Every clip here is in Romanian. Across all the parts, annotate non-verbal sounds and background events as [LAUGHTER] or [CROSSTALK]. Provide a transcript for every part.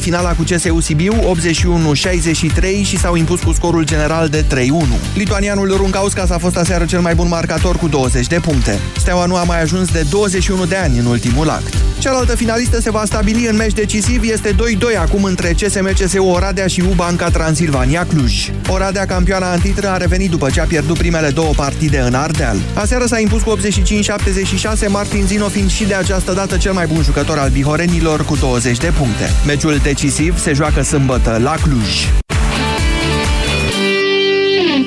finala cu CSU Sibiu 81-63 și s-au impus cu scorul general de 3-1. Lituanianul Runcauskas a fost aseară cel mai bun marcator cu 20 de puncte. Steaua nu a mai ajuns de 21 de ani în ultimul act. Cealaltă finalistă se va stabili în meci decisiv, este 2-2 acum între CSM CSU Oradea și U-Banca Transilvania Cluj. Oradea, campioana antitră, a revenit după ce a pierdut primele două partide în Ardeal. Aseară s-a impus cu 85-76, Martin Zino fiind și de această dată cel mai bun jucător al bihorenilor cu 20 de puncte. Meciul decisiv se joacă sâmbătă la Cluj.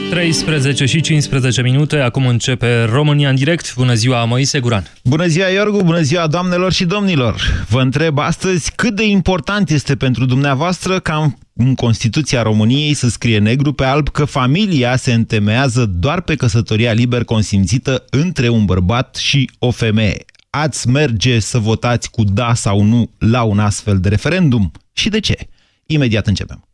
13 și 15 minute, acum începe România în direct. Bună ziua, Moise Guran. Bună ziua, Iorgu, bună ziua, doamnelor și domnilor. Vă întreb astăzi cât de important este pentru dumneavoastră ca în Constituția României să scrie negru pe alb că familia se întemeiază doar pe căsătoria liber consimțită între un bărbat și o femeie. Ați merge să votați cu da sau nu la un astfel de referendum? Și de ce? Imediat începem.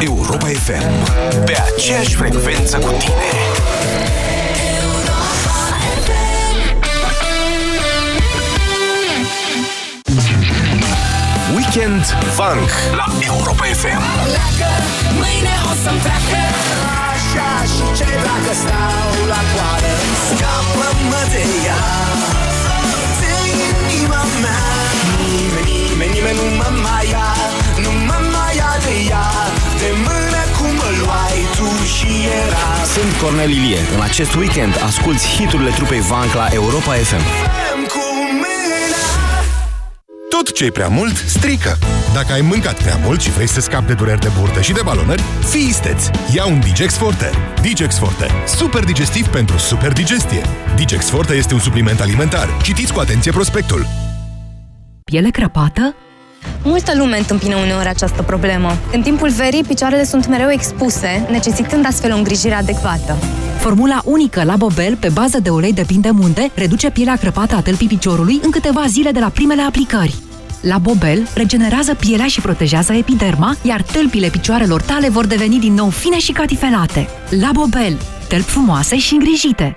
Europa FM. Pe aceeași frecvență cu tine. Weekend Funk la Europa FM. Pleacă, mâine nimeni nu mă mai ia Nu mă mai ia de ea De mână cum mă luai tu și era Sunt Cornel Ilie. În acest weekend asculti hiturile trupei Vank la Europa FM. Făm cu mâna Tot ce e prea mult strică. Dacă ai mâncat prea mult și vrei să scapi de dureri de burtă și de balonări, fii isteț! Ia un Digex Forte. Digex Forte. Super digestiv pentru super digestie. Digex Forte este un supliment alimentar. Citiți cu atenție prospectul. Piele crăpată? Multă lume întâmpină uneori această problemă. În timpul verii, picioarele sunt mereu expuse, necesitând astfel o îngrijire adecvată. Formula unică la Bobel, pe bază de ulei de pin de munte, reduce pielea crăpată a tălpii piciorului în câteva zile de la primele aplicări. La Bobel regenerează pielea și protejează epiderma, iar tălpile picioarelor tale vor deveni din nou fine și catifelate. La Bobel, tălpi frumoase și îngrijite.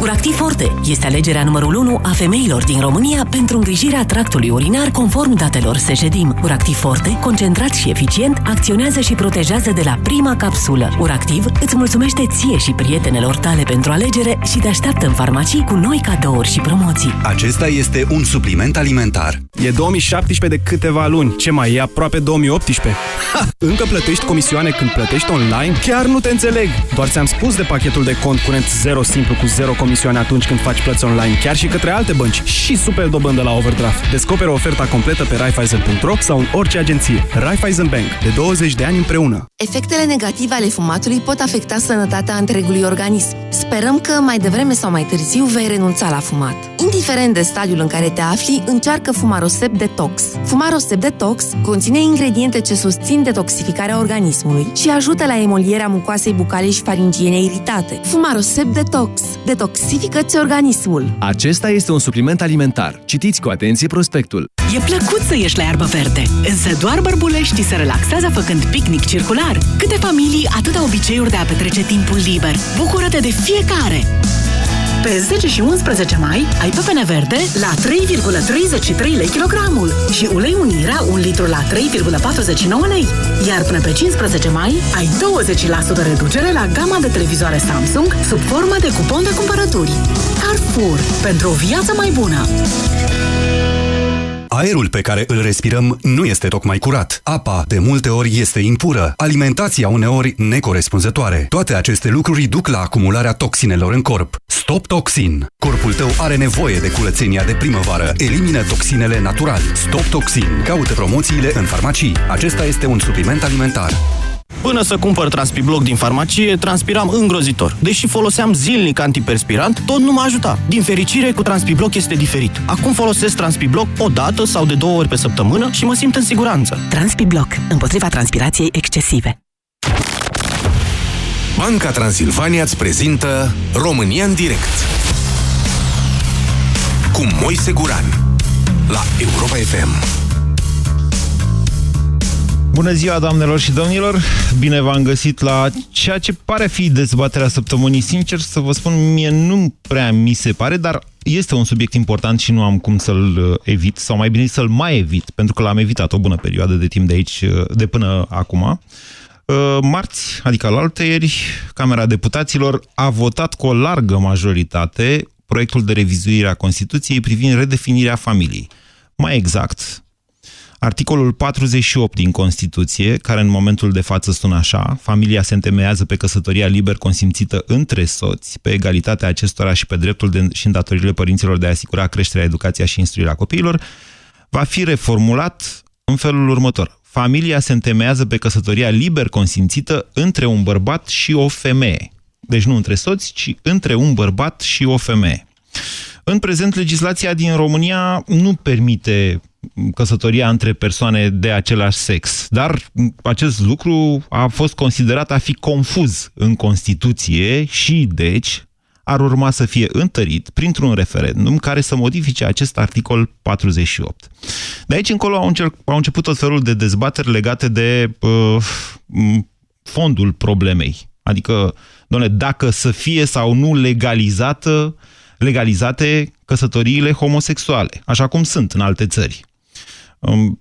Uractiv Forte este alegerea numărul 1 a femeilor din România pentru îngrijirea tractului urinar conform datelor Sejedim. Uractiv Forte, concentrat și eficient, acționează și protejează de la prima capsulă. Uractiv îți mulțumește ție și prietenelor tale pentru alegere și te așteaptă în farmacii cu noi cadouri și promoții. Acesta este un supliment alimentar. E 2017 de câteva luni. Ce mai e aproape 2018? Ha! Încă plătești comisioane când plătești online? Chiar nu te înțeleg! Doar ți-am spus de pachetul de cont curent 0 simplu cu 0 comisioane atunci când faci plăți online, chiar și către alte bănci și super dobândă la overdraft. Descoperă oferta completă pe Raiffeisen.ro sau în orice agenție. Raiffeisen Bank. De 20 de ani împreună. Efectele negative ale fumatului pot afecta sănătatea întregului organism. Sperăm că mai devreme sau mai târziu vei renunța la fumat. Indiferent de stadiul în care te afli, încearcă Fumarosep Detox. Fumarosep Detox conține ingrediente ce susțin detoxificarea organismului și ajută la emolierea mucoasei bucale și faringiene iritate. Fumarosep Detox. Detoxifică-ți organismul. Acesta este un supliment alimentar. Citiți cu atenție prospectul. E plăcut să ieși la iarbă verde, însă doar bărbuleștii se relaxează făcând picnic circular. Câte familii, atâta obiceiuri de a petrece timpul liber. Bucură-te de fiecare! Pe 10 și 11 mai ai pepene verde la 3,33 lei kilogramul și ulei unirea 1 litru la 3,49 lei. Iar până pe 15 mai ai 20% reducere la gama de televizoare Samsung sub formă de cupon de cumpărături. Carrefour. Pentru o viață mai bună! Aerul pe care îl respirăm nu este tocmai curat. Apa, de multe ori, este impură. Alimentația uneori necorespunzătoare. Toate aceste lucruri duc la acumularea toxinelor în corp. Stop Toxin. Corpul tău are nevoie de curățenia de primăvară. Elimină toxinele natural. Stop Toxin. Caută promoțiile în farmacii. Acesta este un supliment alimentar. Până să cumpăr Transpibloc din farmacie, transpiram îngrozitor. Deși foloseam zilnic antiperspirant, tot nu mă ajuta. Din fericire, cu Transpibloc este diferit. Acum folosesc Transpibloc o dată sau de două ori pe săptămână și mă simt în siguranță. Transpibloc. Împotriva transpirației excesive. Banca Transilvania îți prezintă România în direct. Cu Moise Guran. La Europa FM. Bună ziua, doamnelor și domnilor! Bine v-am găsit la ceea ce pare fi dezbaterea săptămânii. Sincer să vă spun, mie nu prea mi se pare, dar este un subiect important și nu am cum să-l uh, evit, sau mai bine să-l mai evit, pentru că l-am evitat o bună perioadă de timp de aici, uh, de până acum. Uh, marți, adică la altăieri, Camera Deputaților a votat cu o largă majoritate proiectul de revizuire a Constituției privind redefinirea familiei. Mai exact, Articolul 48 din Constituție, care în momentul de față sună așa, familia se întemeiază pe căsătoria liber consimțită între soți, pe egalitatea acestora și pe dreptul de, și îndatoririle părinților de a asigura creșterea, educația și instruirea copiilor, va fi reformulat în felul următor. Familia se întemeiază pe căsătoria liber consimțită între un bărbat și o femeie. Deci nu între soți, ci între un bărbat și o femeie. În prezent, legislația din România nu permite căsătoria între persoane de același sex. Dar acest lucru a fost considerat a fi confuz în Constituție și, deci, ar urma să fie întărit printr-un referendum care să modifice acest articol 48. De aici încolo au, încerc, au început tot felul de dezbateri legate de uh, fondul problemei. Adică, doamne, dacă să fie sau nu legalizată, legalizate căsătoriile homosexuale, așa cum sunt în alte țări. Um,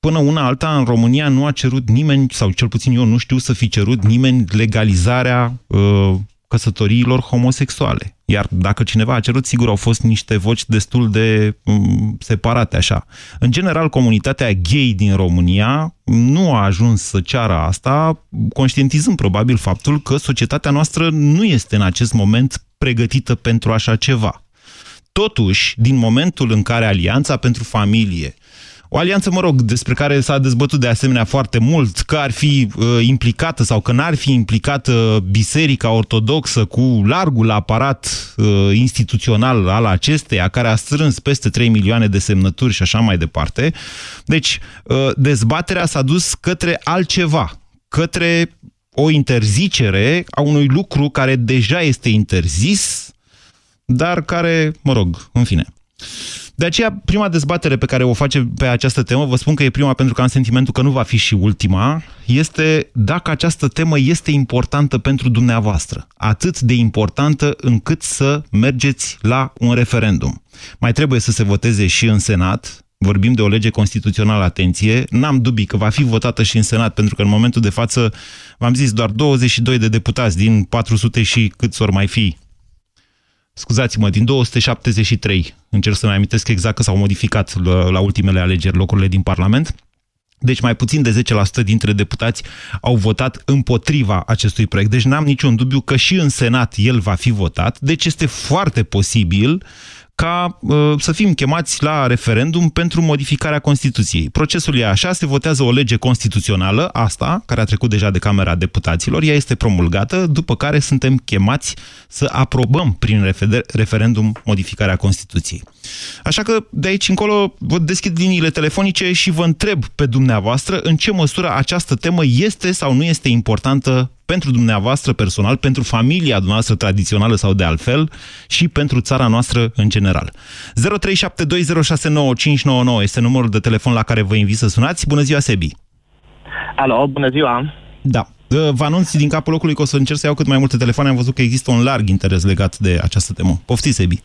până una alta, în România nu a cerut nimeni, sau cel puțin eu nu știu să fi cerut nimeni legalizarea uh, căsătoriilor homosexuale. Iar dacă cineva a cerut, sigur au fost niște voci destul de um, separate așa. În general, comunitatea gay din România nu a ajuns să ceară asta, conștientizând probabil faptul că societatea noastră nu este în acest moment pregătită pentru așa ceva. Totuși, din momentul în care Alianța pentru Familie o alianță, mă rog, despre care s-a dezbătut de asemenea foarte mult, că ar fi uh, implicată sau că n-ar fi implicată Biserica Ortodoxă cu largul aparat uh, instituțional al acesteia, care a strâns peste 3 milioane de semnături și așa mai departe. Deci, uh, dezbaterea s-a dus către altceva, către o interzicere a unui lucru care deja este interzis, dar care, mă rog, în fine. De aceea, prima dezbatere pe care o face pe această temă, vă spun că e prima pentru că am sentimentul că nu va fi și ultima, este dacă această temă este importantă pentru dumneavoastră. Atât de importantă încât să mergeți la un referendum. Mai trebuie să se voteze și în Senat, vorbim de o lege constituțională, atenție, n-am dubii că va fi votată și în Senat, pentru că în momentul de față, v-am zis, doar 22 de deputați din 400 și câți ori mai fi scuzați-mă, din 273, încerc să-mi amintesc exact că s-au modificat la, la ultimele alegeri locurile din Parlament, deci mai puțin de 10% dintre deputați au votat împotriva acestui proiect. Deci n-am niciun dubiu că și în Senat el va fi votat. Deci este foarte posibil ca uh, să fim chemați la referendum pentru modificarea Constituției. Procesul e așa, se votează o lege constituțională, asta, care a trecut deja de Camera Deputaților, ea este promulgată, după care suntem chemați să aprobăm prin referendum modificarea Constituției. Așa că de aici încolo vă deschid liniile telefonice și vă întreb pe dumneavoastră în ce măsură această temă este sau nu este importantă pentru dumneavoastră personal, pentru familia dumneavoastră tradițională sau de altfel și pentru țara noastră în general. 0372069599 este numărul de telefon la care vă invit să sunați. Bună ziua, Sebi! Alo, bună ziua! Da. Vă anunț din capul locului că o să încerc să iau cât mai multe telefoane. Am văzut că există un larg interes legat de această temă. Poftiți, Sebi! Uh,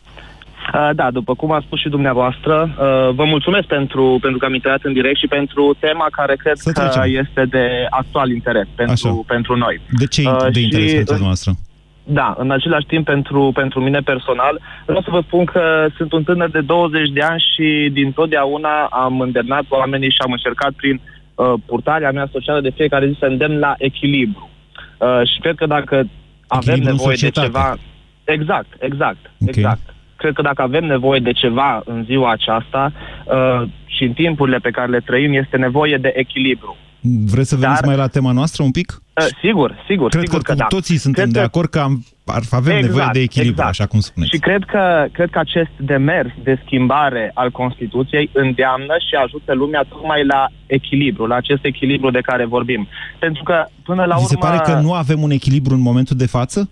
da, după cum a spus și dumneavoastră, uh, vă mulțumesc pentru, pentru că am intrat în direct și pentru tema care cred că este de actual interes pentru, pentru noi. De ce uh, de interes pentru dumneavoastră? Da, în același timp pentru, pentru mine personal, vreau să vă spun că sunt un tânăr de 20 de ani și din totdeauna am îndemnat oamenii și am încercat prin uh, purtarea mea socială de fiecare zi să îndemn la echilibru. Uh, și cred că dacă avem nevoie de ceva... Exact, exact, okay. exact cred că dacă avem nevoie de ceva în ziua aceasta uh, și în timpurile pe care le trăim, este nevoie de echilibru. Vreți să veniți Dar, mai la tema noastră un pic? Uh, sigur, sigur. Cred sigur că, că da. toții suntem cred de acord că am, ar, avem exact, nevoie de echilibru, exact. așa cum spuneți. Și cred că, cred că acest demers de schimbare al Constituției îndeamnă și ajută lumea tocmai la echilibru, la acest echilibru de care vorbim. Pentru că, până la Vi urmă... se pare că nu avem un echilibru în momentul de față?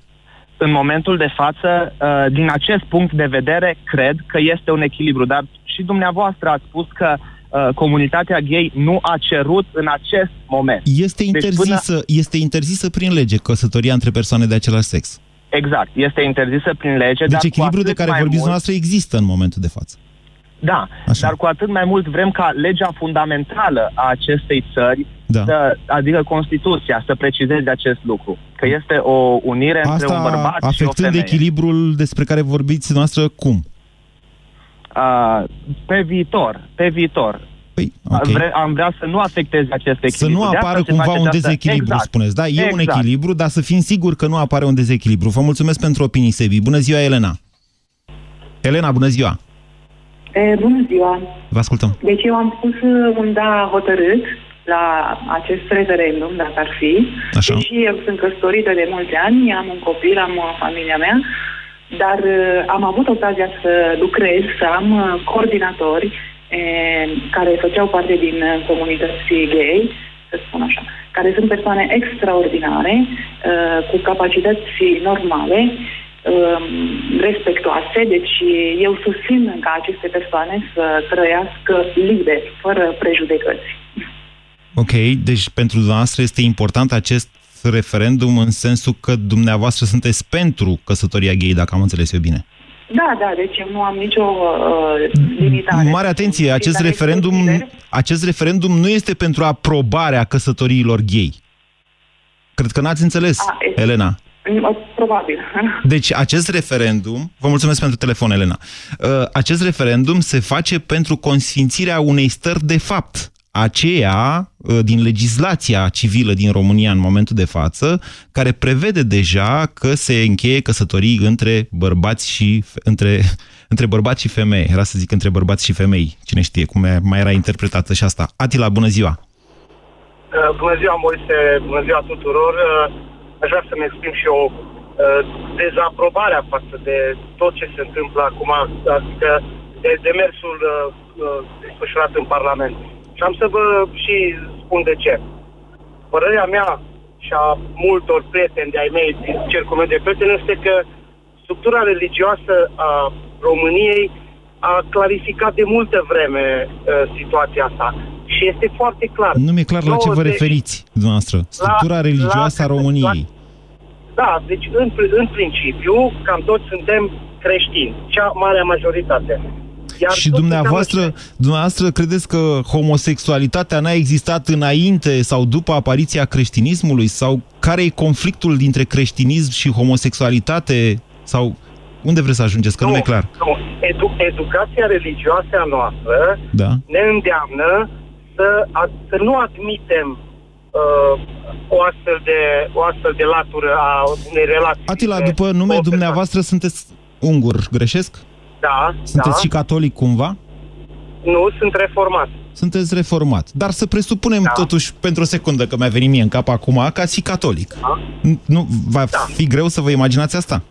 În momentul de față, uh, din acest punct de vedere, cred că este un echilibru. Dar și dumneavoastră ați spus că uh, comunitatea gay nu a cerut în acest moment. Este Deci interzisă, este interzisă prin lege căsătoria între persoane de același sex. Exact, este interzisă prin lege. Deci dar cu echilibrul de atât care mai vorbiți mult- noastră există în momentul de față. Da, Așa. dar cu atât mai mult vrem ca legea fundamentală a acestei țări, Da. să, adică Constituția, să precizeze acest lucru. Că este o unire între un Asta bărbat și o afectând femeie. echilibrul despre care vorbiți noastră cum? Uh, pe viitor, pe viitor. Păi, okay. Vre, am vrea să nu afecteze acest echilibru. Să nu De asta apară se cumva face un această- dezechilibru, exact. spuneți. Da, e exact. un echilibru, dar să fim siguri că nu apare un dezechilibru. Vă mulțumesc pentru opinii, Sebi. Bună ziua, Elena! Elena, bună ziua! E, bună ziua! Vă ascultăm. Deci eu am spus uh, un da hotărât la acest referendum, dacă ar fi. Așa. Deși eu sunt căsătorită de mulți ani, am un copil, am uh, familia mea, dar uh, am avut ocazia să lucrez, să am uh, coordinatori e, care făceau parte din uh, comunității gay, să spun așa, care sunt persoane extraordinare, uh, cu capacități normale, um, respectoase, deci eu susțin ca aceste persoane să trăiască liber, fără prejudecăți. Ok, deci pentru dumneavoastră este important acest referendum în sensul că dumneavoastră sunteți pentru căsătoria gay, dacă am înțeles eu bine. Da, da, deci eu nu am nicio uh, limitare. Mare atenție, acest Fiecare referendum, liber. acest referendum nu este pentru aprobarea căsătoriilor gay. Cred că n-ați înțeles, A, este- Elena. Mm, Probabil. [LAUGHS] Deci acest referendum, vă mulțumesc pentru telefon, Elena, Uh, acest referendum se face pentru consfințirea unei stări de fapt, aceea uh, din legislația civilă din România în momentul de față, care prevede deja că se încheie căsătorii între bărbați și între, [LAUGHS] între bărbați și femei. Era să zic între bărbați și femei. Cine știe cum e- mai era interpretată și asta. Atila, bună ziua! Uh, Bună ziua, Moise, bună ziua tuturor. Uh, Aș vrea să-mi exprim și eu uh, dezaprobarea față de tot ce se întâmplă acum, adică de demersul uh, uh, desfășurat în Parlament. Și am să vă și spun de ce. Părerea mea și a multor prieteni de-ai mei din cercul meu de prieteni este că structura religioasă a României a clarificat de multă vreme uh, situația asta. Și este foarte clar. Nu mi-e clar la ce vă 90 referiți, dumneavoastră. Structura La- religioasă a la- României. Da, deci în, în principiu, cam toți suntem creștini, cea mare majoritate. Iar Și tot dumneavoastră, dumneavoastră credeți că homosexualitatea n-a existat înainte sau după apariția creștinismului? Sau care e conflictul dintre creștinism și homosexualitate? Sau unde vreți să ajungeți? Că nu, e clar. Nu, edu- educația religioasă a noastră Da? ne îndeamnă să, a, să nu admitem uh, o, astfel de, o astfel de latură a unei relații. Atila, între după două nume persoane. dumneavoastră sunteți ungur, greșesc? Da, Sunteți da. și catolic cumva? Nu, sunt reformat. Sunteți reformat. Dar să presupunem da. totuși, pentru o secundă, că mi-a venit mie în cap acum, că ați fi catolic. Da. N- Nu, va fi greu să vă imaginați asta?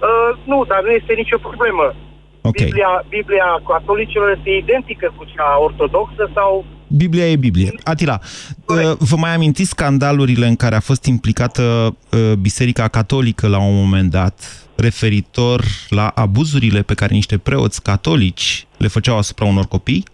Uh, nu, dar nu este nicio problemă. Ok. Biblia, Biblia catolicilor este identică cu cea ortodoxă sau... Biblia e Biblie. Atila, uh, vă mai amintiți scandalurile în care a fost implicată uh, Biserica Catolică la un moment dat, referitor la abuzurile pe care niște preoți catolici le făceau asupra unor copii?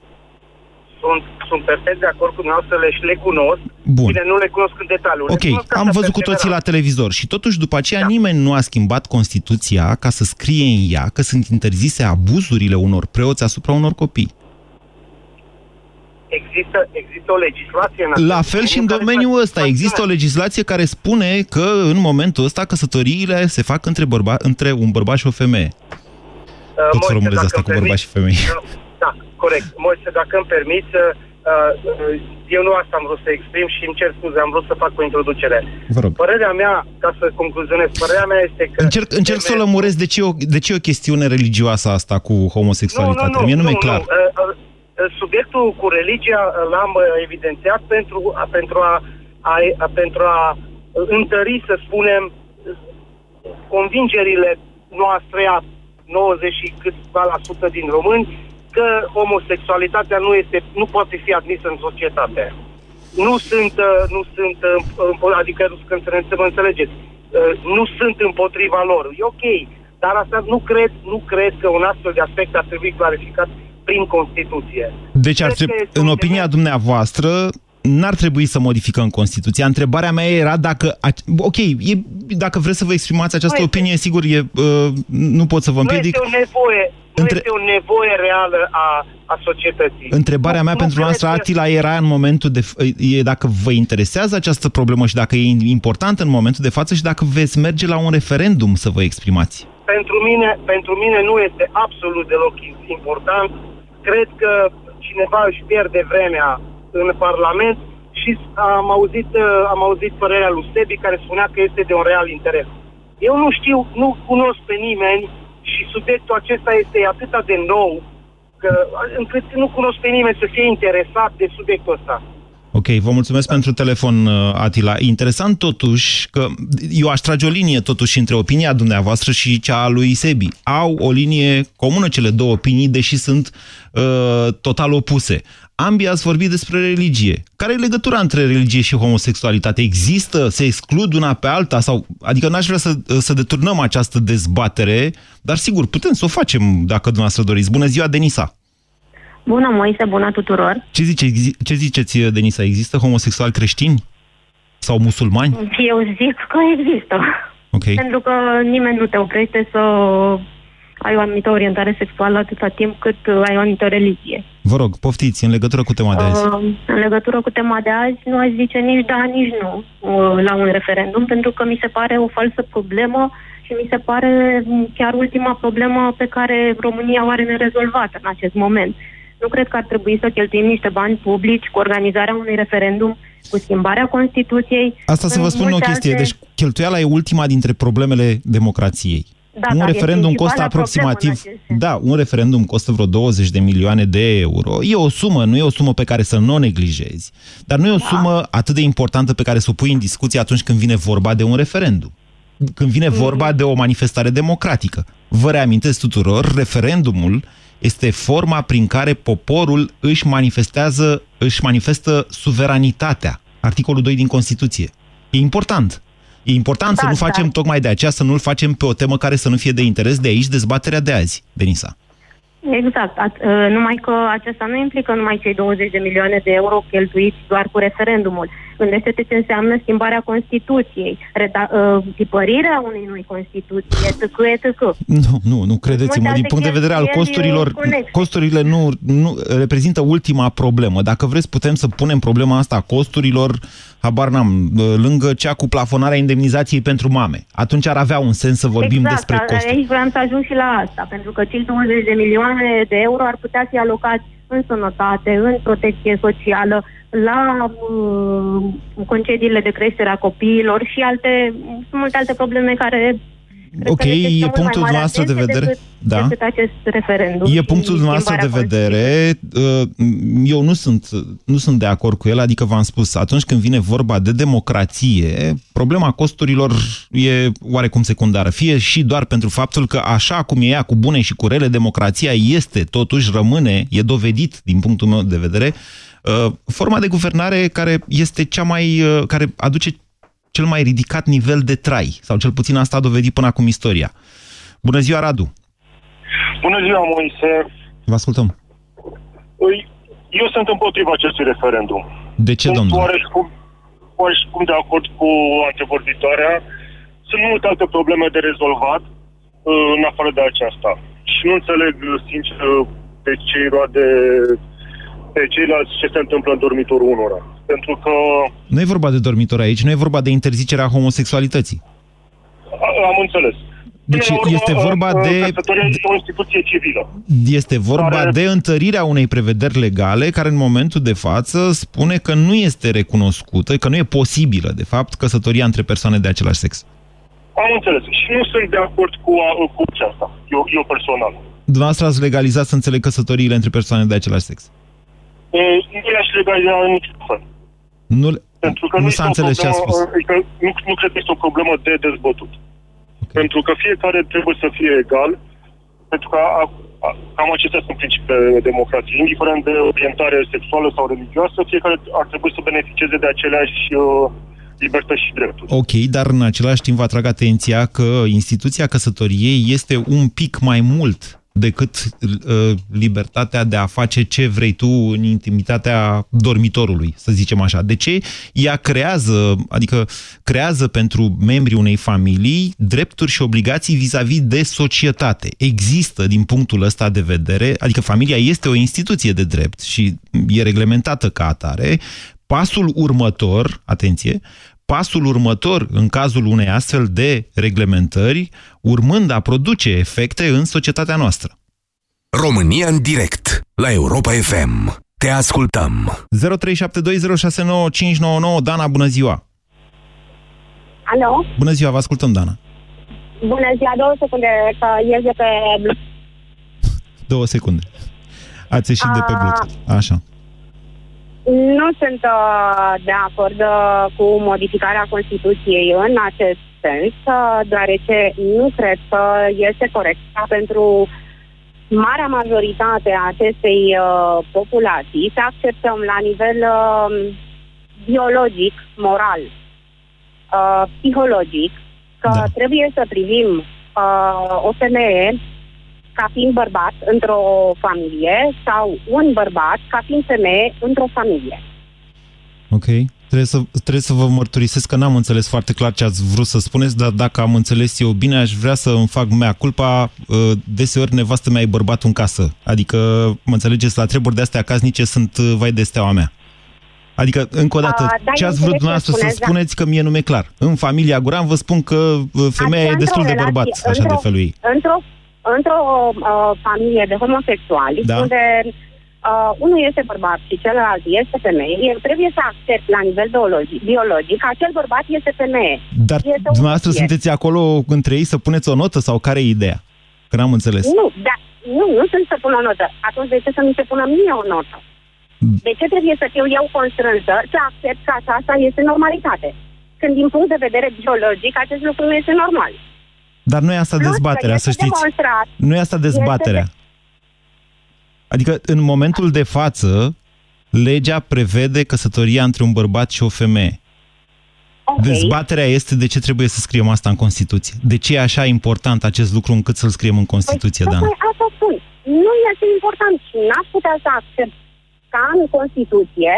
Sunt, sunt perfect de acord cu dumneavoastră, le, și le cunosc. Bun. Bine, nu le cunosc în detaliu. le Ok, cunosc am așa văzut cu pe toții la general. televizor și totuși după aceea da. nimeni nu a schimbat Constituția ca să scrie în ea că sunt interzise abuzurile unor preoți asupra unor copii. Există, există o legislație în acest La fel și în care domeniul face- ăsta. Există o legislație care spune că în momentul ăsta căsătoriile se fac între, bărba, între un bărbat și o femeie. Uh, Tot Moise, formulez dacă asta îmi cu bărbați și femei. Da, corect. Moise, dacă îmi permiți, uh, uh, eu nu asta am vrut să exprim și îmi cer scuze, am vrut să fac o introducere. Vă rog. Părerea mea, ca să concluzionez, părerea mea este că... Încerc, încerc să o lămuresc de ce, e o, de ce e o chestiune religioasă asta cu homosexualitatea. Mie nu, mi-e clar. Uh, uh, Subiectul cu religia uh, l-am uh, evidențiat pentru, a- pentru, a, a, a, pentru a întări, să spunem, convingerile noastre a 90 și câțiva la sută din români că homosexualitatea nu, este, nu poate fi admisă în societate. Nu sunt, uh, nu sunt uh, împo- adică că să, să mă înțelegeți, uh, nu sunt împotriva lor. E ok, dar asta nu cred, nu cred că un astfel de aspect ar trebui clarificat prin Constituție. Deci, ar Cred că trebui, este în un opinia dumneavoastră, n-ar trebui să modificăm Constituția. Întrebarea mea era dacă... Ok, e, dacă vreți să vă exprimați această Nu opinie, sigur, e, uh, nu pot să vă Nu împiedic. este o nevoie, nu Între- este o nevoie reală a, a societății. Întrebarea mea Nu- pentru nu noastră, cred că- Atila, era în momentul de... e dacă vă interesează această problemă și dacă e importantă în momentul de față și dacă veți merge la un referendum să vă exprimați. Pentru mine, pentru mine nu este absolut deloc important. Cred că cineva își pierde vremea în Parlament și am auzit, uh, am auzit părerea lui Sebi care spunea că este de un real interes. Eu nu știu, nu cunosc pe nimeni și subiectul acesta este atât de nou că, încât nu cunosc pe nimeni să fie interesat de subiectul ăsta. Ok, vă mulțumesc pentru telefon, uh, Atila. Interesant totuși că eu aș trage o linie totuși între opinia dumneavoastră și cea a lui Sebi. Au o linie comună cele două opinii, deși sunt uh, total opuse. Ambii ați vorbit despre religie. Care e legătura între religie și homosexualitate? Există? Se exclud una pe alta? Sau, adică n-aș vrea să, să deturnăm această dezbatere, dar sigur, putem să o facem dacă dumneavoastră doriți. Bună ziua, Denisa! Bună, Moise, bună tuturor! Ce, zice, ce ziceți, Denisa? Există homosexuali creștini? Sau musulmani? Eu zic că există. Ok. Pentru că nimeni nu te oprește să ai o anumită orientare sexuală atâta timp cât uh, ai o anumită religie. Vă rog, poftiți, în legătură cu tema de azi. Uh, în legătură cu tema de azi, nu aș zice nici da, nici nu uh, la un referendum, pentru că mi se pare o falsă problemă și mi se pare mm, chiar ultima problemă pe care România o are nerezolvată în acest moment. Nu cred că ar trebui să cheltuim niște bani publici cu organizarea unui referendum, cu schimbarea Constituției. Asta să vă în spun o multe chestie. alte- Deci cheltuiala e ultima dintre problemele democrației. Da, un dar e referendum costă principala aproximativ... problemă în acest Da, un referendum costă vreo 20 de milioane de euro. E o sumă, nu e o sumă pe care să nu o neglijezi. Dar nu e o Da. sumă atât de importantă pe care să o pui în discuție atunci când vine vorba de un referendum. Când vine Mm. vorba de o manifestare democratică. Vă reamintesc tuturor, referendumul este forma prin care poporul își manifestează, își manifestă suveranitatea. Articolul 2 din Constituție. E important. E important Da, să nu da. facem tocmai de aceea, să nu-l facem pe o temă care să nu fie de interes de aici, dezbaterea de azi, Denisa. Exact. At, uh, numai că acesta nu implică numai cei 20 de milioane de euro cheltuiți doar cu referendumul. Gândește-te ce înseamnă schimbarea Constituției, reda, uh, tipărirea unei noi Constituții, etc., etc. Nu, nu, nu credeți-mă. Multe Din punct de alte vedere al cheltuieli costurilor, conexe. costurile nu, nu reprezintă ultima problemă. Dacă vreți, putem să punem problema asta a costurilor, habar n-am, lângă cea cu plafonarea indemnizației pentru mame. Atunci ar avea un sens să vorbim exact, despre a- costuri. aici vreau să ajung și la asta, pentru că cei 20 de milioane de euro ar putea fi alocați în sănătate, în protecție socială, la uh, concediile de creștere a copiilor și alte, sunt multe alte probleme care cred Ok, că necesită e mult punctul mai mare dumneavoastră de atenție vedere. Decât, Da. decât acest referendum. E și punctul dumneavoastră de schimbarea vedere. Uh, Eu nu sunt, nu sunt de acord cu el, adică v-am spus, atunci când vine vorba de democrație, problema costurilor e oarecum secundară. Fie și doar pentru faptul că așa cum e ea cu bune și cu rele, democrația este, totuși rămâne, e dovedit din punctul meu de vedere, uh, forma de guvernare care este cea mai, uh, care aduce cel mai ridicat nivel de trai, sau cel puțin asta a dovedit până acum istoria. Bună ziua, Radu! Bună ziua, Moise. Vă ascultăm. Îi- Eu sunt împotriva acestui referendum. De ce, sunt domnule? oareșcum, oareșcum de acord cu antevorbitoarea. Sunt multe alte probleme de rezolvat uh, în afară de aceasta. Și nu înțeleg, uh, sincer, uh, pe cei de pe ceilalți ce se întâmplă în dormitorul unora. Pentru că Nu e vorba de dormitor aici, nu e vorba de interzicerea homosexualității. a- am înțeles. Deci Până la urmă, este vorba uh, de- Căsătoria este o instituție civilă. Este vorba Care- de întărirea unei prevederi legale care în momentul de față spune că nu este recunoscută, că nu e posibilă, de fapt, căsătoria între persoane de același sex. Am înțeles. Și nu sunt de acord cu, a- cu aceasta, eu, eu personal. Dumneavoastră ați legalizat, să înțeleg, căsătoriile între persoane de același sex. Uh, Nu i-aș legaliza în niciun fel. Nu, Pentru că nu este s-a o înțeles ce a problemă, spus. Adică nu, nu cred că este o problemă de dezbătut. Okay. Pentru că fiecare trebuie să fie egal, pentru că a, a, cam acestea sunt principiile democrației. Indiferent de orientare sexuală sau religioasă, fiecare ar trebui să beneficieze de aceleași uh, libertăți și drepturi. Ok, dar în același timp vă atrag atenția că instituția căsătoriei este un pic mai mult decât uh, libertatea de a face ce vrei tu în intimitatea dormitorului, să zicem așa. De ce? Ea creează, adică creează pentru membrii unei familii drepturi și obligații vis-a-vis -vis de societate. Există din punctul ăsta de vedere, adică familia este o instituție de drept și e reglementată ca atare, pasul următor, atenție, pasul următor în cazul unei astfel de reglementări, urmând a produce efecte în societatea noastră. România în direct, la Europa FM. Te ascultăm. 0372069599 Dana, bună ziua! Alo? Bună ziua, vă ascultăm, Dana. Bună ziua, două secunde, că ies de pe... Două secunde. Ați ieșit de pe A- Bluetooth. Așa. Nu sunt uh, de acord uh, cu modificarea Constituției în acest sens, uh, deoarece nu cred că este corect ca pentru marea majoritate a acestei uh, populații să acceptăm la nivel uh, biologic, moral, uh, psihologic, că da. trebuie să privim uh, o femeie ca fiind bărbat într-o familie sau un bărbat ca fiind femeie într-o familie. Ok. Trebuie să, trebuie să vă mărturisesc că n-am înțeles foarte clar ce ați vrut să spuneți, dar dacă am înțeles eu bine, aș vrea să îmi fac mea culpa. uh, Deseori nevastă mea e bărbatul în casă. Adică, mă înțelegeți, la treburi de astea casnice sunt uh, vai de steaua mea. Adică, încă o dată, A, da, ce eu ați vrut înțeleg ce dumneavoastră să spuneți, da. spuneți că mie nu mi-e clar. În familia Guran vă spun că uh, femeia Adică e destul într-o de bărbat, relație- așa de într-o- felul ei. Într-o, într-o uh, familie de homosexuali, Da. unde uh, unul este bărbat și celălalt este femeie, eu trebuie să accept la nivel biologic, biologic că acel bărbat este femeie. Dar este o dumneavoastră fie. sunteți acolo între ei să puneți o notă sau care e ideea? Că n-am înțeles. Nu, da, nu, nu sunt să pun o notă. Atunci de ce să mi se pună mie o notă? De ce trebuie să fiu eu constrânsă să accept că aceasta este normalitate? Când din punct de vedere biologic acest lucru nu este normal. Dar nu e asta Plus că dezbaterea, este să știți. demonstrat- Nu e asta dezbaterea. Adică, în momentul de față, legea prevede căsătoria între un bărbat și o femeie. Ok. Dezbaterea este de ce trebuie să scriem asta în Constituție. De ce e așa important acest lucru încât să-l scriem în Constituție, Dana? Tocmai asta spun. Nu este important și n-aș putea să accept ca în Constituție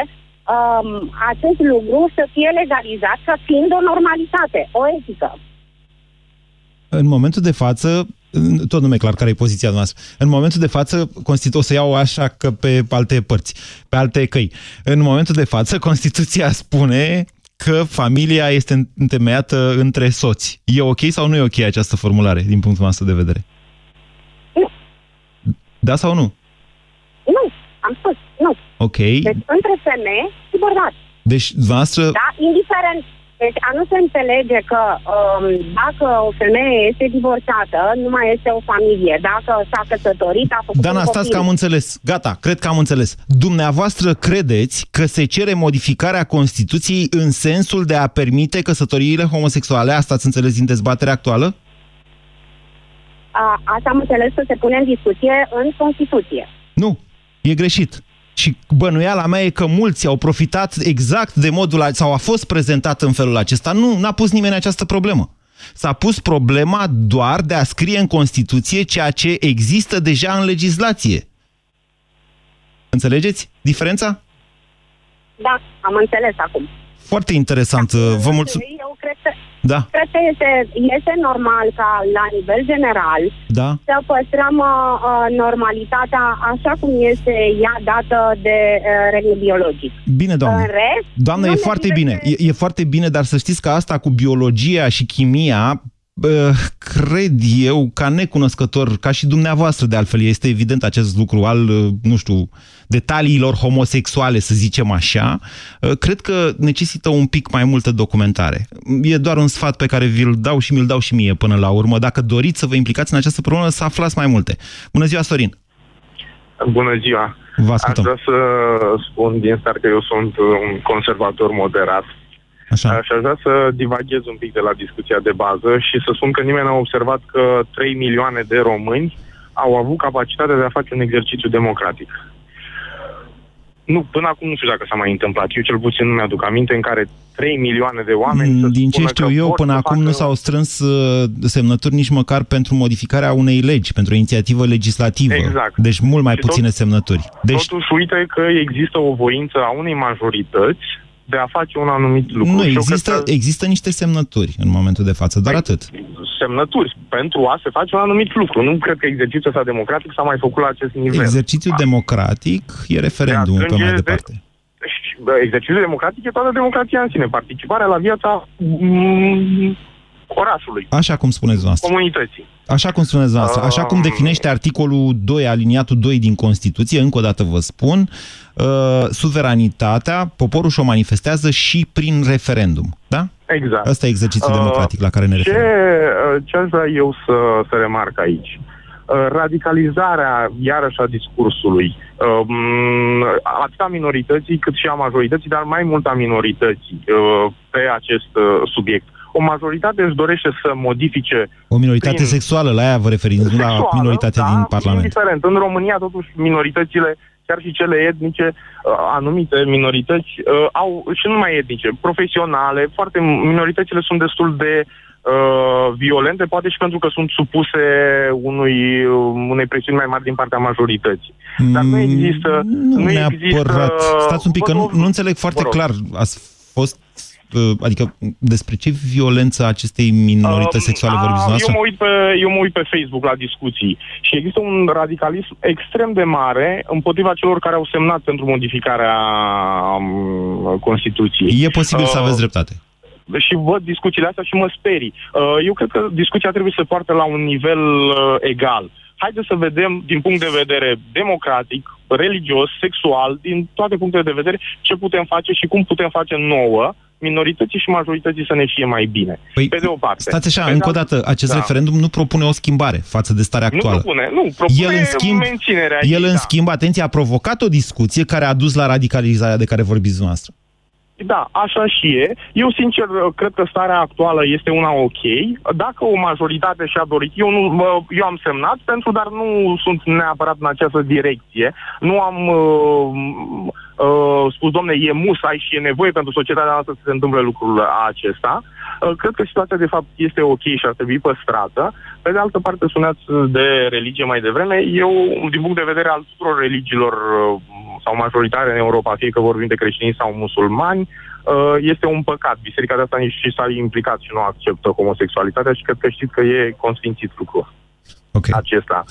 um, acest lucru să fie legalizat ca fiind o normalitate, o etică. În momentul de față, tot nu mi-e clar care e poziția noastră. În momentul de față, Constitu- o să iau așa că pe alte părți, pe alte căi. În momentul de față, [LAUGHS] Constituția spune că familia este întemeiată între soți. E ok sau nu e ok această formulare, din punctul nostru de vedere? Nu. Da sau nu? Nu, am spus, nu. Ok. Deci între femeie și bărbat. Deci, dumneavoastră, Da? Indiferent. Deci a nu se înțelege că um, dacă o femeie este divorțată, nu mai este o familie. Dacă s-a căsătorit, a făcut Dana, un stați copil. că am înțeles. Gata, cred că am înțeles. Dumneavoastră credeți că se cere modificarea Constituției în sensul de a permite căsătoriile homosexuale? Asta ați înțeles din dezbaterea actuală? A, asta am înțeles că se pune în discuție în Constituție. Nu, e greșit. Și bănuiala mea e că mulți au profitat exact de modul, a- sau a fost prezentat în felul acesta. Nu, n-a pus nimeni această problemă. S-a pus problema doar de a scrie în Constituție ceea ce există deja în legislație. Înțelegeți diferența? Da, am înțeles acum. Foarte interesant. Vă mulțumesc. Eu cred că, Da, cred că este, este normal ca la nivel general da. să păstrăm uh, uh, normalitatea așa cum este ea dată de uh, regnul biologic. Bine, doamnă. În rest, Doamnă, nu e ne foarte privește- bine. E, e foarte bine, dar să știți că asta cu biologia și chimia, bă, cred eu, ca necunoscător, ca și dumneavoastră de altfel, este evident acest lucru al, uh, nu știu, detaliilor homosexuale, să zicem așa, uh, cred că necesită un pic mai multă documentare. E doar un sfat pe care vi-l dau și mi-l dau și mie până la urmă. Dacă doriți să vă implicați în această problemă, să aflați mai multe. Bună ziua, Sorin! Bună ziua! Vă Aș ascultăm. vrea să spun din start că eu sunt un conservator moderat. Așa. Și aș vrea să divaghez un pic de la discuția de bază și să spun că nimeni n-a observat că 3 milioane de români au avut capacitatea de a face un exercițiu democratic. nu, până acum nu știu dacă s-a mai întâmplat. Eu cel puțin nu mi-aduc aminte în care 3 milioane de oameni să Mm, Din ce spună știu că eu, vor până să acum facă- nu s-au strâns uh, semnături nici măcar pentru modificarea unei legi, pentru o inițiativă legislativă. Exact. Deci mult mai Și tot- puține semnături. Deci Totuși, uite că există o voință a unei majorități de a face un anumit lucru. nu Și eu există, cred că există niște semnături în momentul de față, Păi, doar atât. semnături pentru a se face un anumit lucru. Nu cred că exercițiul ăsta democratic s-a mai făcut la acest nivel. Exercițiul democratic e referendumul pe strânge mai de- departe. Și, bă, Exercițiul democratic e toată democrația în sine. Participarea la viața mm, orașului, Așa cum spuneți dumneavoastră. comunității. Așa cum spuneți dumneavoastră, așa cum definește articolul 2, aliniatul 2 din Constituție, încă o dată vă spun, uh, suveranitatea, poporul și-o manifestează și prin referendum. Da? Exact. Asta e exercițiul Uh, democratic la care ne ce, referim. uh, ce aș vrea eu să, să remarc aici? Uh, Radicalizarea, iarăși, a discursului, um, atât a minorității cât și a majorității, dar mai mult a minorității uh, pe acest uh, subiect. O majoritate își dorește să modifice O minoritate prin- sexuală, la aia vă referiți, nu la sexuală, minoritatea da, din Parlament. Indiferent. În România, totuși, minoritățile, chiar și cele etnice, uh, anumite minorități, uh, au, și nu numai etnice, profesionale, foarte, minoritățile sunt destul de uh, violente, poate și pentru că sunt supuse unui, uh, unei presiuni mai mari din partea majorității. Dar nu există... Nu, nu neapărat. există, Stați un pic, că nu, nu înțeleg foarte vă rog. clar. Ați fost... uh, Adică despre ce violență a acestei minorități sexuale vorbiți Um, A, eu, dumneavoastră? mă uit pe, eu mă uit pe Facebook la discuții și există un radicalism extrem de mare împotriva celor care au semnat pentru modificarea um, Constituției. E posibil să Uh, aveți dreptate. și văd discuțiile astea și mă sperii. Uh, Eu cred că discuția trebuie să poartă la un nivel uh, egal. Haideți să vedem din punct de vedere democratic, religios, sexual, din toate punctele de vedere, ce putem face și cum putem face nouă minorității și majorității să ne fie mai bine. Păi, pe de o parte. Stați așa, Pe de încă o altă- dată, acest Da. referendum nu propune o schimbare față de starea Nu actuală. propune, nu, propune el, în schimb, menținerea el, ei, în da. schimb, atenție, a provocat o discuție care a dus la radicalizarea de care vorbiți dumneavoastră. Da, așa și e. Eu, sincer, cred că starea actuală este una ok. Dacă o majoritate și-a dorit, eu, nu, mă- eu am semnat pentru, dar nu sunt neapărat în această direcție. Nu am uh, uh, spus, domne, e musai și e nevoie pentru societatea noastră să se întâmple lucrul acesta. Uh, cred că situația, de fapt, este ok și ar trebui păstrată. Pe de altă parte, sunați de religie mai devreme. Eu, din punct de vedere al tuturor religiilor uh, sau majoritare în Europa, fie că vorbim de creștini sau musulmani, uh, este un păcat. Biserica de asta nici și s-a implicat și nu acceptă homosexualitatea și cred că știți că e consfințit lucrul okay. acesta.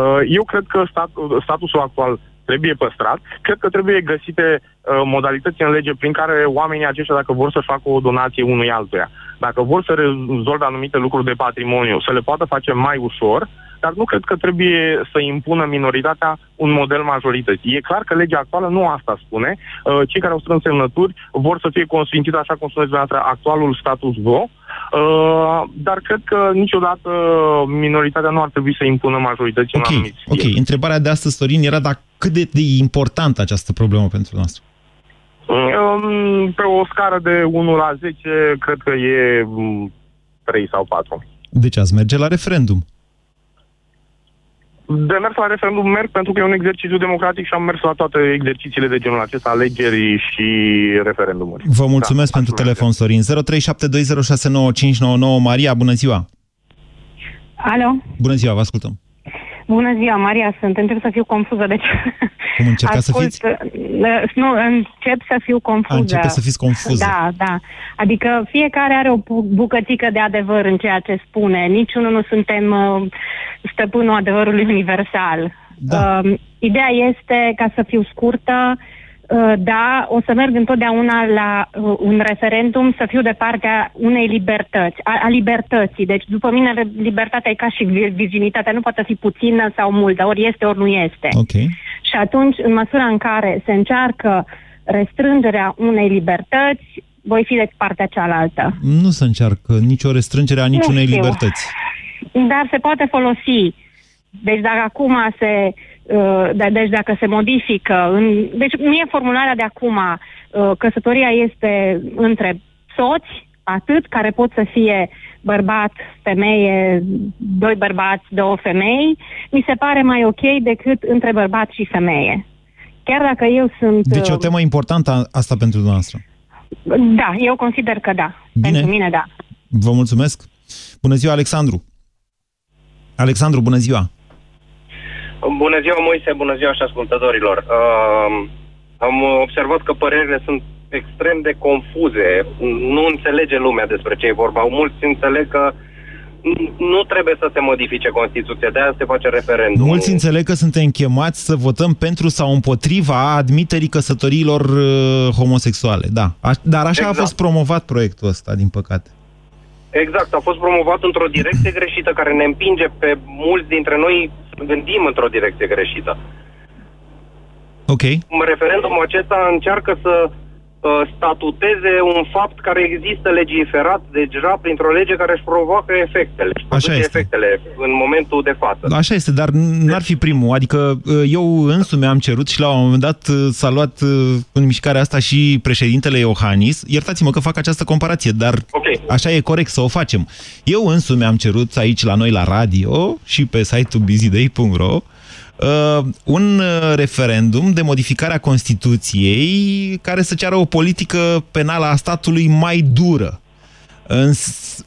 Uh, Eu cred că stat, statusul actual trebuie păstrat. Cred că trebuie găsite uh, modalități în lege prin care oamenii aceștia, dacă vor să facă o donație unui altuia, dacă vor să rezolve anumite lucruri de patrimoniu, să le poată face mai ușor, dar nu cred că trebuie să impună minoritatea un model majorității. E clar că legea actuală nu asta spune. Uh, Cei care au strâns semnături vor să fie consfințit, așa cum spuneți dumneavoastră, actualul status quo, Uh, dar cred că niciodată minoritatea nu ar trebui să impună majorității în anumit Ok, întrebarea de astăzi, Sorin, era dacă cât de, de importantă această problemă pentru noastră. Um, Pe o scară de 1 la 10, cred că e um, 3 sau 4. Deci ați merge la referendum. De mers la referendum merg pentru că e un exercițiu democratic și am mers la toate exercițiile de genul acesta, alegeri și referendumuri. Vă mulțumesc Da, pentru telefon, Sorin. 0372069599. Maria, bună ziua! Alo? Bună ziua, vă ascultăm. Bună ziua, Maria, sunt. Încep să fiu confuză, deci... Cum încercați să [LAUGHS] fiți? uh, [LAUGHS] Nu, încep să fiu confuză. A, începe să fiți confuză. Da, da. Adică fiecare are o bu- bucățică de adevăr în ceea ce spune. Niciunul nu suntem uh, stăpânul adevărului universal. Da. Uh, ideea este, ca să fiu scurtă, uh, da, o să merg întotdeauna la uh, un referendum să fiu de partea unei libertăți, a, a libertății. Deci, după mine, libertatea e ca și vi- virginitatea, nu poate fi puțină sau multă, ori este, ori nu este. Ok. Și atunci, în măsura în care se încearcă restrângerea unei libertăți, voi fi de partea cealaltă. Nu se încearcă nicio restrângere a niciunei știu. libertăți. Dar se poate folosi. Deci dacă acum se... Uh, de- deci dacă se modifică... În, deci mie formularea de acum, uh, căsătoria este între soți, atât, care pot să fie bărbat, femeie, doi bărbați, două femei, mi se pare mai ok decât între bărbat și femeie. chiar dacă eu sunt... Deci o uh, temă importantă a- asta pentru dumneavoastră. Da, eu consider că da. Bine. Pentru mine, da. Vă mulțumesc. Bună ziua, Alexandru. Alexandru, bună ziua. Bună ziua, Moise, bună ziua și ascultătorilor. Uh, am observat că părerile sunt extrem de confuze. Nu înțelege lumea despre ce e vorba. Mulți înțeleg că n- nu trebuie să se modifice Constituția, de-aia se face referendum. Mulți înțeleg că suntem chemați să votăm pentru sau împotriva admiterii căsătoriilor uh, homosexuale. Da. A, dar așa Exact. a fost promovat proiectul ăsta, din păcate. Exact, a fost promovat într-o direcție greșită care ne împinge pe mulți dintre noi să gândim într-o direcție greșită. Ok. Referendumul acesta încearcă să uh, statuteze un fapt care există legiferat deja printr-o lege care își provoacă efectele. Își Așa produce este. efectele în momentul de față. Așa este, dar n-ar fi primul. Adică uh, eu însumi am cerut și la un moment dat uh, s-a luat uh, în mișcarea asta și președintele Iohannis. Iertați-mă că fac această comparație, dar așa e corect să o facem. Eu însumi am cerut aici la noi la radio și pe site-ul busyday.ro uh, un uh, referendum de modificare a Constituției care să ceară o politică penală a statului mai dură în,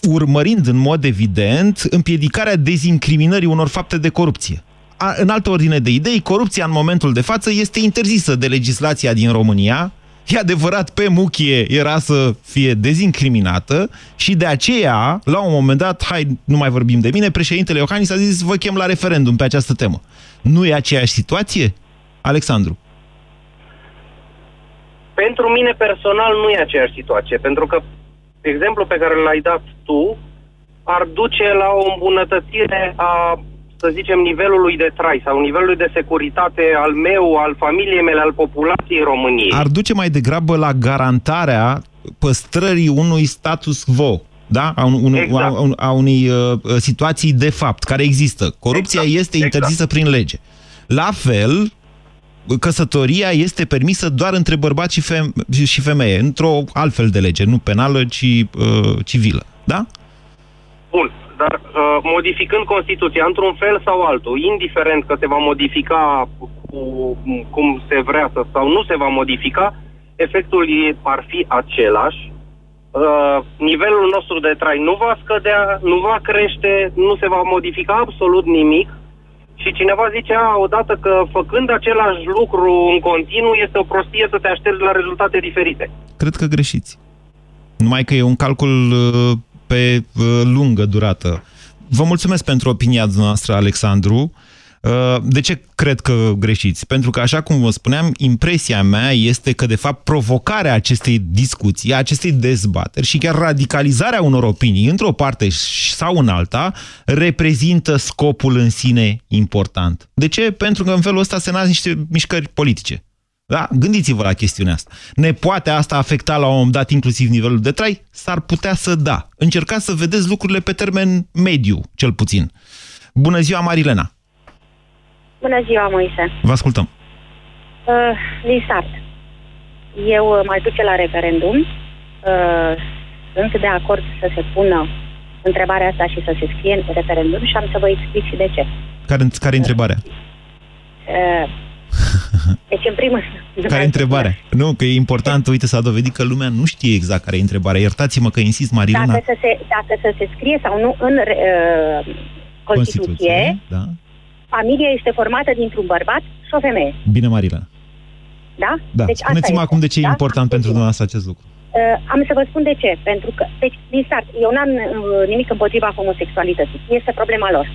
urmărind în mod evident împiedicarea dezincriminării unor fapte de corupție. A, în altă ordine de idei, corupția în momentul de față este interzisă de legislația din România. E adevărat, pe muchie era să fie dezincriminată și de aceea, la un moment dat, hai, nu mai vorbim de mine, președintele Iohannis a zis vă chem la referendum pe această temă. Nu e aceeași situație? Alexandru. Pentru mine personal nu e aceeași situație, pentru că exemplul pe care l-ai dat tu ar duce la o îmbunătățire a, să zicem, nivelului de trai sau nivelului de securitate al meu, al familiei mele, al populației României. Ar duce mai degrabă la garantarea păstrării unui status quo. Da? A, un, un, Exact. a, un- a unei uh, situații de fapt care există. Corupția Exact. este interzisă prin lege. La fel, căsătoria este permisă doar între bărbat și, fem- și femeie, într-o altfel de lege, nu penală, ci uh, civilă. Da? Bun, dar uh, modificând Constituția într-un fel sau altul, indiferent că se va modifica cu cum se vrea să, sau nu se va modifica, efectul e, ar fi același. Uh, nivelul nostru de trai nu va scădea, nu va crește, nu se va modifica absolut nimic și cineva zicea odată că făcând același lucru în continuu este o prostie să te aștepți la rezultate diferite. Cred că greșiți. Numai că e un calcul uh, pe uh, lungă durată. Vă mulțumesc pentru opinia noastră, Alexandru. Uh, De ce cred că greșiți? Pentru că, așa cum vă spuneam, impresia mea este că, de fapt, provocarea acestei discuții, a acestei dezbateri și chiar radicalizarea unor opinii într-o parte sau în alta, reprezintă scopul în sine important. De ce? Pentru că în felul ăsta se nasc niște mișcări politice. Da? Gândiți-vă la chestiunea asta. Ne poate asta afecta la un moment dat inclusiv nivelul de trai? S-ar putea să da. Încercați să vedeți lucrurile pe termen mediu, cel puțin. Bună ziua, Marilena! Bună ziua, Moise. Vă ascultăm. Uh, din start. Eu uh, mai duce la referendum. Uh, sunt de acord să se pună întrebarea asta și să se scrie în referendum și am să vă explic și de ce. Care, care e întrebarea? Uh, deci, în primul Care e întrebarea? Nu, că e important, uite, s-a dovedit că lumea nu știe exact care e întrebarea. Iertați-mă că insist, Marilena. Dacă să, se, dacă să se scrie sau nu în uh, Constituție, Da? Familia este formată dintr-un bărbat și o femeie. Bine, Marilena. Da? Da. Deci asta Spuneți-mă este, acum de ce e da? important pentru dumneavoastră acest lucru. Uh, am să vă spun de ce. Pentru că, deci, din start, eu n-am uh, nimic împotriva homosexualității. Este problema lor.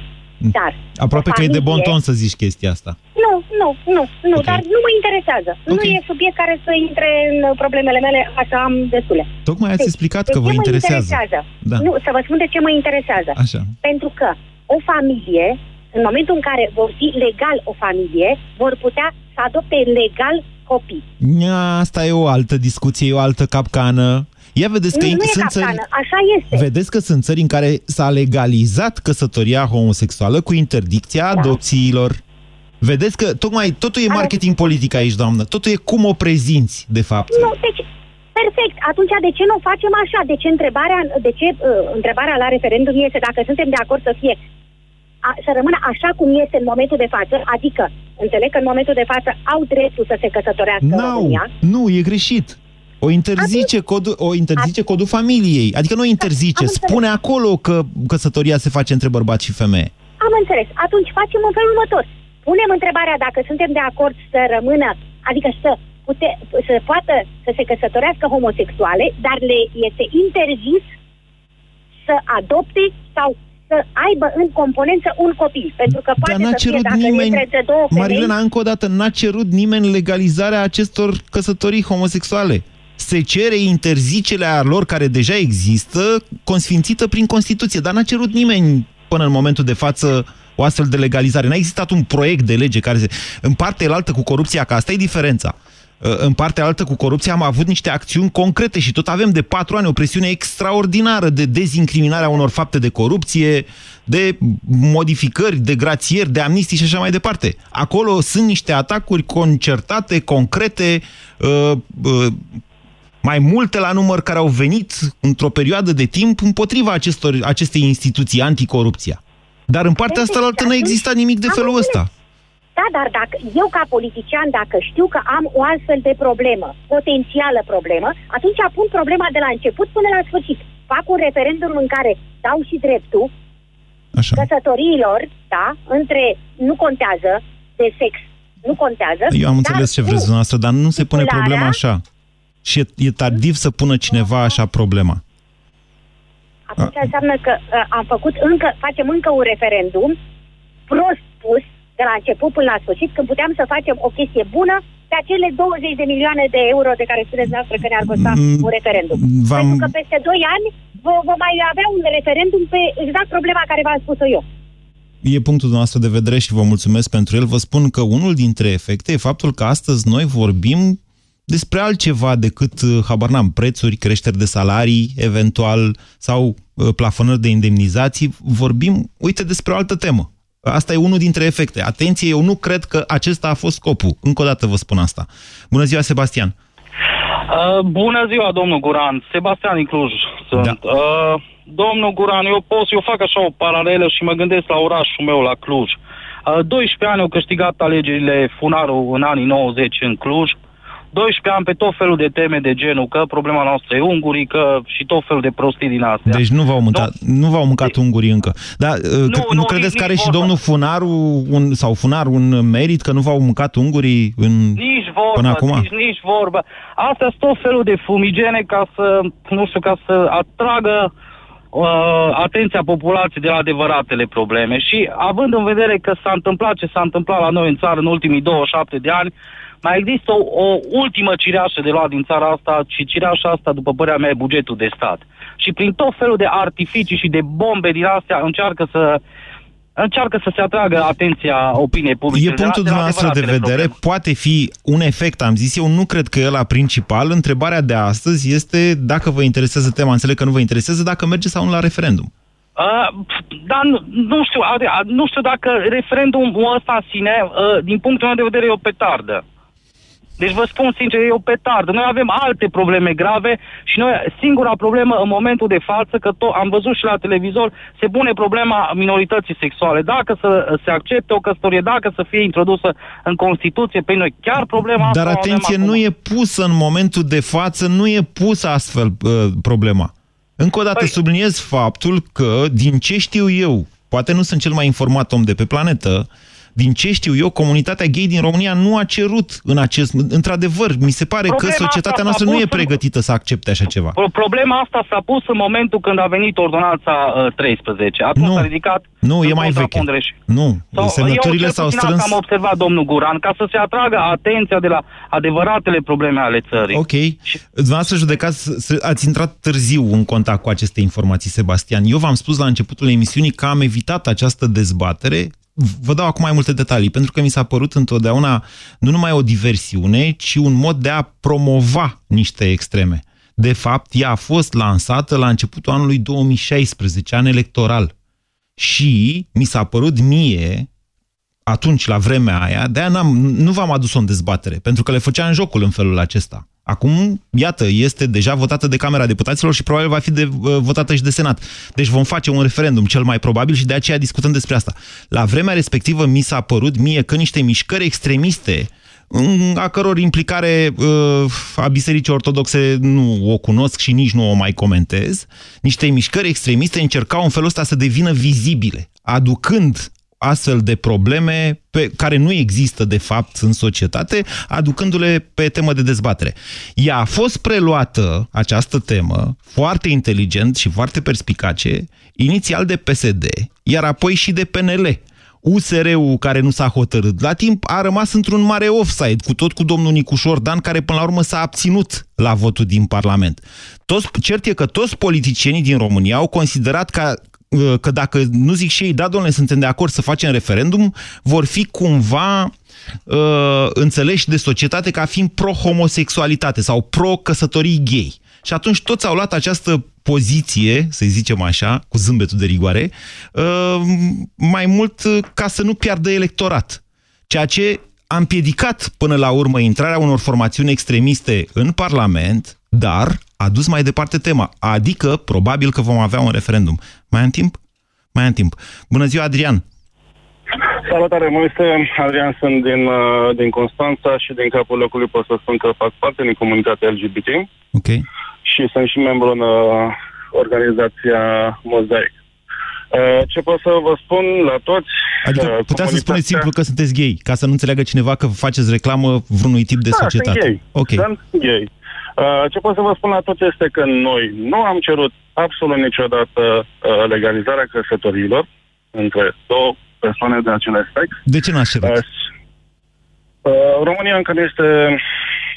Dar, Aproape o că e de bon familie- ton să zici chestia asta. Nu, nu, nu, nu, Ok. dar nu mă interesează. Nu e subiect care să intre în uh, problemele mele, așa am destule. Tocmai ați explicat de că vă ce mă interesează. interesează? Da. Nu, să vă spun de ce mă interesează. Așa. Pentru că o familie, în momentul în care vor fi legal o familie, vor putea să adopte legal copii. Nia, Asta e o altă discuție, e o altă capcană. Ia vedeți că nu, nu e sunt țări... capcană, așa este. Vedeți că sunt țări în care s-a legalizat căsătoria homosexuală cu interdicția Da. adopțiilor. Vedeți că tocmai totul e marketing politic aici, doamnă. Totul e cum o prezinți, de fapt. Nu, deci, perfect. Atunci, de ce nu o facem așa? De ce întrebarea, de ce, uh, întrebarea la referendum este dacă suntem de acord să fie a, să rămână așa cum este în momentul de față, adică înțeleg că în momentul de față au dreptul să se căsătorească în Nu, România. nu, e greșit. O interzice, codul, o interzice codul familiei. Adică nu o interzice, Am înțeles. spune acolo că căsătoria se face între bărbat și femeie. Am înțeles. Atunci facem în felul următor. Punem întrebarea dacă suntem de acord să rămână, adică să, pute, să poată să se căsătorească homosexuale, dar le este interzis să adopte sau să aibă în componență un copil. Pentru că poate Dar n-a să fie, cerut dacă nimeni, e între două femei, Marilena, încă o dată, n-a cerut nimeni legalizarea acestor căsătorii homosexuale. Se cere interzicerea lor care deja există, consfințită prin Constituție, dar n-a cerut nimeni până în momentul de față o astfel de legalizare. N-a existat un proiect de lege care se... În partea altă cu corupția, că asta e diferența. Uh, În partea altă cu corupția am avut niște acțiuni concrete și tot avem de patru ani o presiune extraordinară de dezincriminare a unor fapte de corupție, de modificări, de grațieri, de amnistii și așa mai departe. Acolo sunt niște atacuri concertate, concrete, uh, uh, mai multe la număr care au venit într-o perioadă de timp împotriva acestor, acestei instituții anticorupția. Dar în partea asta altă nu a existat nimic de Am felul înțeles. ăsta. Da, dar dacă eu ca politician, dacă știu că am o astfel de problemă, potențială problemă, atunci pun problema de la început până la sfârșit. Fac un referendum în care dau și dreptul Așa. căsătoriilor, da, între, nu contează, de sex, nu contează. Eu am înțeles dar ce vreți cu dumneavoastră, dar nu se pune stipularea- problema așa. Și e, e tardiv să pună cineva așa problema. Atunci înseamnă că uh, am făcut încă, facem încă un referendum prost pus de la început până la sfârșit, când puteam să facem o chestie bună pe acele 20 de milioane de euro de care spuneți noastră că ne-ar costa Mm, un referendum. v-am- Pentru că peste 2 ani vom vom mai avea un referendum pe exact problema care v-am spus-o eu. E punctul nostru de vedere și vă mulțumesc pentru el. Vă spun că unul dintre efecte e faptul că astăzi noi vorbim despre altceva decât, uh, habar n-am, prețuri, creșteri de salarii, eventual, sau uh, plafonări de indemnizații. Vorbim, uite, despre o altă temă. Asta e unul dintre efecte. Atenție, eu nu cred că acesta a fost scopul. Încă o dată vă spun asta. Bună ziua, Sebastian! Uh, bună ziua, domnul Guran. Sebastian din Cluj sunt. Da. Uh, domnul Guran, eu pot, eu fac așa o paralelă și mă gândesc la orașul meu, la Cluj. Uh, 12 ani au câștigat alegerile Funaru în anii 90 în Cluj. 12 ani pe tot felul de teme de genul că problema noastră e ungurii, că și tot felul de prostii din astea. Deci nu v-au mâncat, nu, v-au mâncat ungurii încă. Dar nu, nu, nu credeți nici- că are nici și vorba. domnul Funaru un, sau Funar un merit că nu v-au mâncat ungurii în, Nici vorbă, până acum? nici, nici vorbă. Astea sunt tot felul de fumigene ca să, nu știu, ca să atragă uh, atenția populației de la adevăratele probleme. Și având în vedere că s-a întâmplat ce s-a întâmplat la noi în țară în ultimii 27 de ani, mai există o, o ultimă cireașă de luat din țara asta și cireașa asta, după părerea mea, e bugetul de stat. Și prin tot felul de artificii și de bombe din astea încearcă să încearcă să se atragă atenția opiniei publice. E punctul de la, dumneavoastră de adevăratele vedere, probleme. poate fi un efect, am zis eu, nu cred că e la principal. Întrebarea de astăzi este dacă vă interesează tema, înțeleg că nu vă interesează, dacă merge sau nu la referendum. Uh, dar nu, nu știu, ade- a- nu știu dacă referendumul ăsta în sine, uh, din punctul meu de vedere, e o petardă. Deci vă spun sincer, e o petardă. Noi avem alte probleme grave și noi, singura problemă în momentul de față, că to- am văzut și la televizor, se pune problema minorității sexuale. Dacă să se accepte o căsătorie, dacă să fie introdusă în Constituție, pe noi chiar problema asta Dar o avem atenție, acum. nu e pusă în momentul de față, nu e pusă astfel uh, problema. Încă o dată Păi- subliniez faptul că, din ce știu eu, poate nu sunt cel mai informat om de pe planetă, din ce știu eu, comunitatea gay din România nu a cerut în acest... Într-adevăr, mi se pare Problema că societatea asta noastră s-a nu e pus în- pregătită să accepte așa ceva. Pro- Problema asta s-a pus în momentul când a venit ordonanța uh, 13. Atunci Nu. s-a ridicat Nu, e în mai veche. contrapondere și- Nu, Sau, semnăturile eu, s-au cel puțin strâns... asta am observat, domnul Guran, ca să se atragă atenția de la adevăratele probleme ale țării. Ok. Dumneavoastră judecați, s- ați intrat târziu în contact cu aceste informații, Sebastian. Eu v-am spus la începutul emisiunii că am evitat această dezbatere. Vă dau acum mai multe detalii, pentru că mi s-a părut întotdeauna nu numai o diversiune, ci un mod de a promova niște extreme. De fapt, ea a fost lansată la începutul anului 2016, an electoral. Și mi s-a părut mie, atunci, la vremea aia, de-aia n-am, nu v-am adus-o în dezbatere, pentru că le făcea în jocul în felul acesta. Acum, iată, este deja votată de Camera Deputaților și probabil va fi de, uh, votată și de Senat. Deci vom face un referendum cel mai probabil și de aceea discutăm despre asta. La vremea respectivă mi s-a părut mie că niște mișcări extremiste a căror implicare uh, a Bisericii Ortodoxe nu o cunosc și nici nu o mai comentez, niște mișcări extremiste încercau în felul ăsta să devină vizibile, aducând astfel de probleme pe care nu există de fapt în societate, aducându-le pe temă de dezbatere. Ea a fost preluată, această temă, foarte inteligent și foarte perspicace, inițial de PSD, iar apoi și de PNL. USR-ul care nu s-a hotărât la timp a rămas într-un mare offside, cu tot cu domnul Nicușor Dan, care până la urmă s-a abținut la votul din Parlament. Toți, cert e că toți politicienii din România au considerat că Uh, că dacă nu zic și ei, da, domnule, suntem de acord să facem referendum, vor fi cumva uh, înțeleși de societate ca fiind pro-homosexualitate sau pro-căsătorii gay. Și atunci toți au luat această poziție, să zicem așa, cu zâmbetul de rigoare, uh, mai mult ca să nu piardă electorat. Ceea ce a împiedicat până la urmă intrarea unor formațiuni extremiste în Parlament, dar a dus mai departe tema, adică probabil că vom avea un referendum. Mai am timp? Mai am timp. Bună ziua, Adrian! Salutare, Moise. Adrian, sunt din, uh, din Constanța și din capul locului pot să spun că fac parte din comunitatea LGBT. Ok. Și sunt și membru în uh, organizația Mosaic. Uh, ce pot să vă spun la toți? Adică uh, putea să spuneți simplu că sunteți gay, ca să nu înțeleagă cineva că faceți reclamă vreunui tip de da, societate. Sunt gay. Ok. Sunt gay. Uh, ce pot să vă spun la toți este că noi nu am cerut absolut niciodată uh, legalizarea căsătoriilor între două persoane de același sex. De ce n-ați cerut? Uh, uh, România încă nu este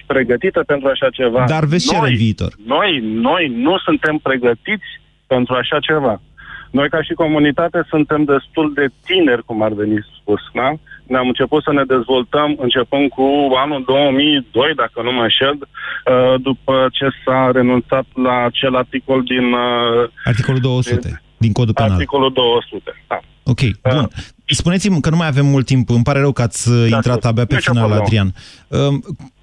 pregătită pentru așa ceva. Dar veți cere în viitor. Noi, noi nu suntem pregătiți pentru așa ceva. Noi, ca și comunitate, suntem destul de tineri, cum ar veni spus, da? Ne-am început să ne dezvoltăm începând cu anul 2002, dacă nu mă înșel, uh, după ce s-a renunțat la acel articol din... Uh, Articolul 200, din, din Codul Penal. Articolul 200, da. Ok, uh, bun. Spuneți-mi că nu mai avem mult timp, îmi pare rău că ați da, intrat abia pe final, Adrian. Uh,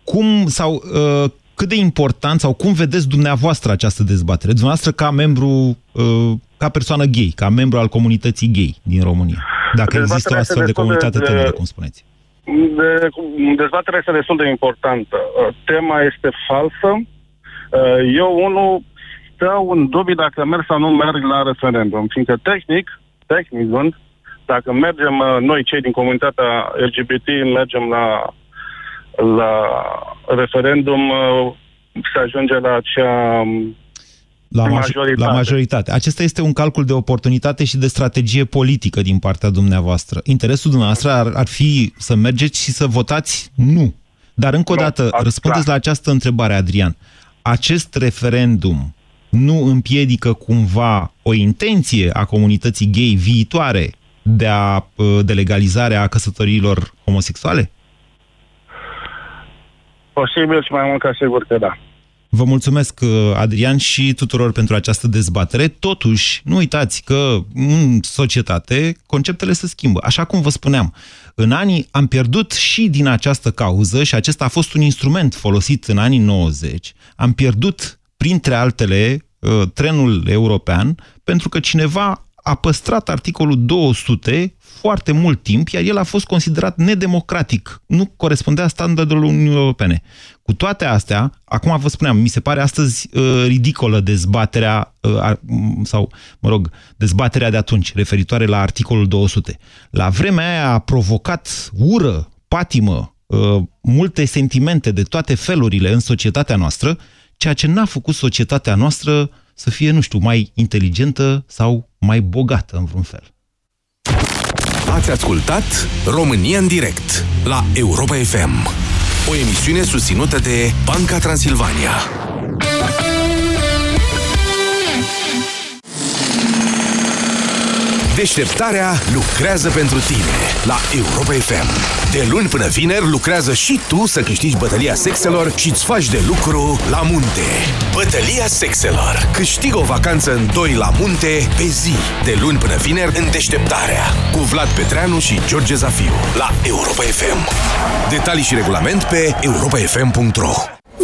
cum sau uh, cât de important sau cum vedeți dumneavoastră această dezbatere? Dumneavoastră ca membru, uh, ca persoană gay, ca membru al comunității gay din România. Dacă există o astfel de comunitate de, tânără, cum spuneți. De, dezbaterea este destul de importantă. Uh, tema este falsă. Uh, eu, unul, stau în dubii dacă merg sau nu merg la referendum, fiindcă tehnic, tehnic dacă mergem noi, cei din comunitatea LGBT, mergem la la referendum uh, se ajunge la acea la, majoritate. la majoritate. Acesta este un calcul de oportunitate și de strategie politică din partea dumneavoastră. Interesul dumneavoastră ar, ar fi să mergeți și să votați nu. Dar încă o dată, no, răspundeți la această întrebare, Adrian. Acest referendum nu împiedică cumva o intenție a comunității gay viitoare de, a, uh, de legalizare a căsătoriilor homosexuale? Posibil și mai mult ca sigur că da. Vă mulțumesc, uh, Adrian, și tuturor pentru această dezbatere. Totuși, nu uitați că în societate conceptele se schimbă. Așa cum vă spuneam, în anii am pierdut și din această cauză, și acesta a fost un instrument folosit în anii 90, am pierdut, printre altele, uh, trenul european, pentru că cineva a păstrat articolul 200 foarte mult timp, iar el a fost considerat nedemocratic. Nu corespundea standardelor Uniunii Europene. Cu toate astea, acum vă spuneam, mi se pare astăzi uh, ridicolă dezbaterea, uh, sau, mă rog, dezbaterea de atunci, referitoare la articolul 200. La vremea aia a provocat ură, patimă, uh, multe sentimente de toate felurile în societatea noastră, ceea ce n-a făcut societatea noastră să fie, nu știu, mai inteligentă sau mai bogată în vreun fel. Ați ascultat România în direct la Europa FM, o emisiune susținută de Banca Transilvania. Deșteptarea lucrează pentru tine la Europa FM. De luni până vineri lucrează și tu să câștigi bătălia sexelor și îți faci de lucru la munte. Bătălia sexelor. Câștigă o vacanță în doi la munte pe zi. De luni până vineri în Deșteptarea. Cu Vlad Petreanu și George Zafiu la Europa FM. Detalii și regulament pe europafm.ro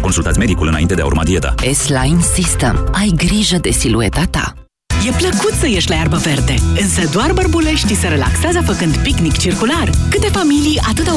Consultați medicul înainte de a urma dieta. S-Line System. Ai grijă de silueta ta. E plăcut să ieși la iarbă verde, însă doar bărbuleștii se relaxează făcând picnic circular. Câte familii atâta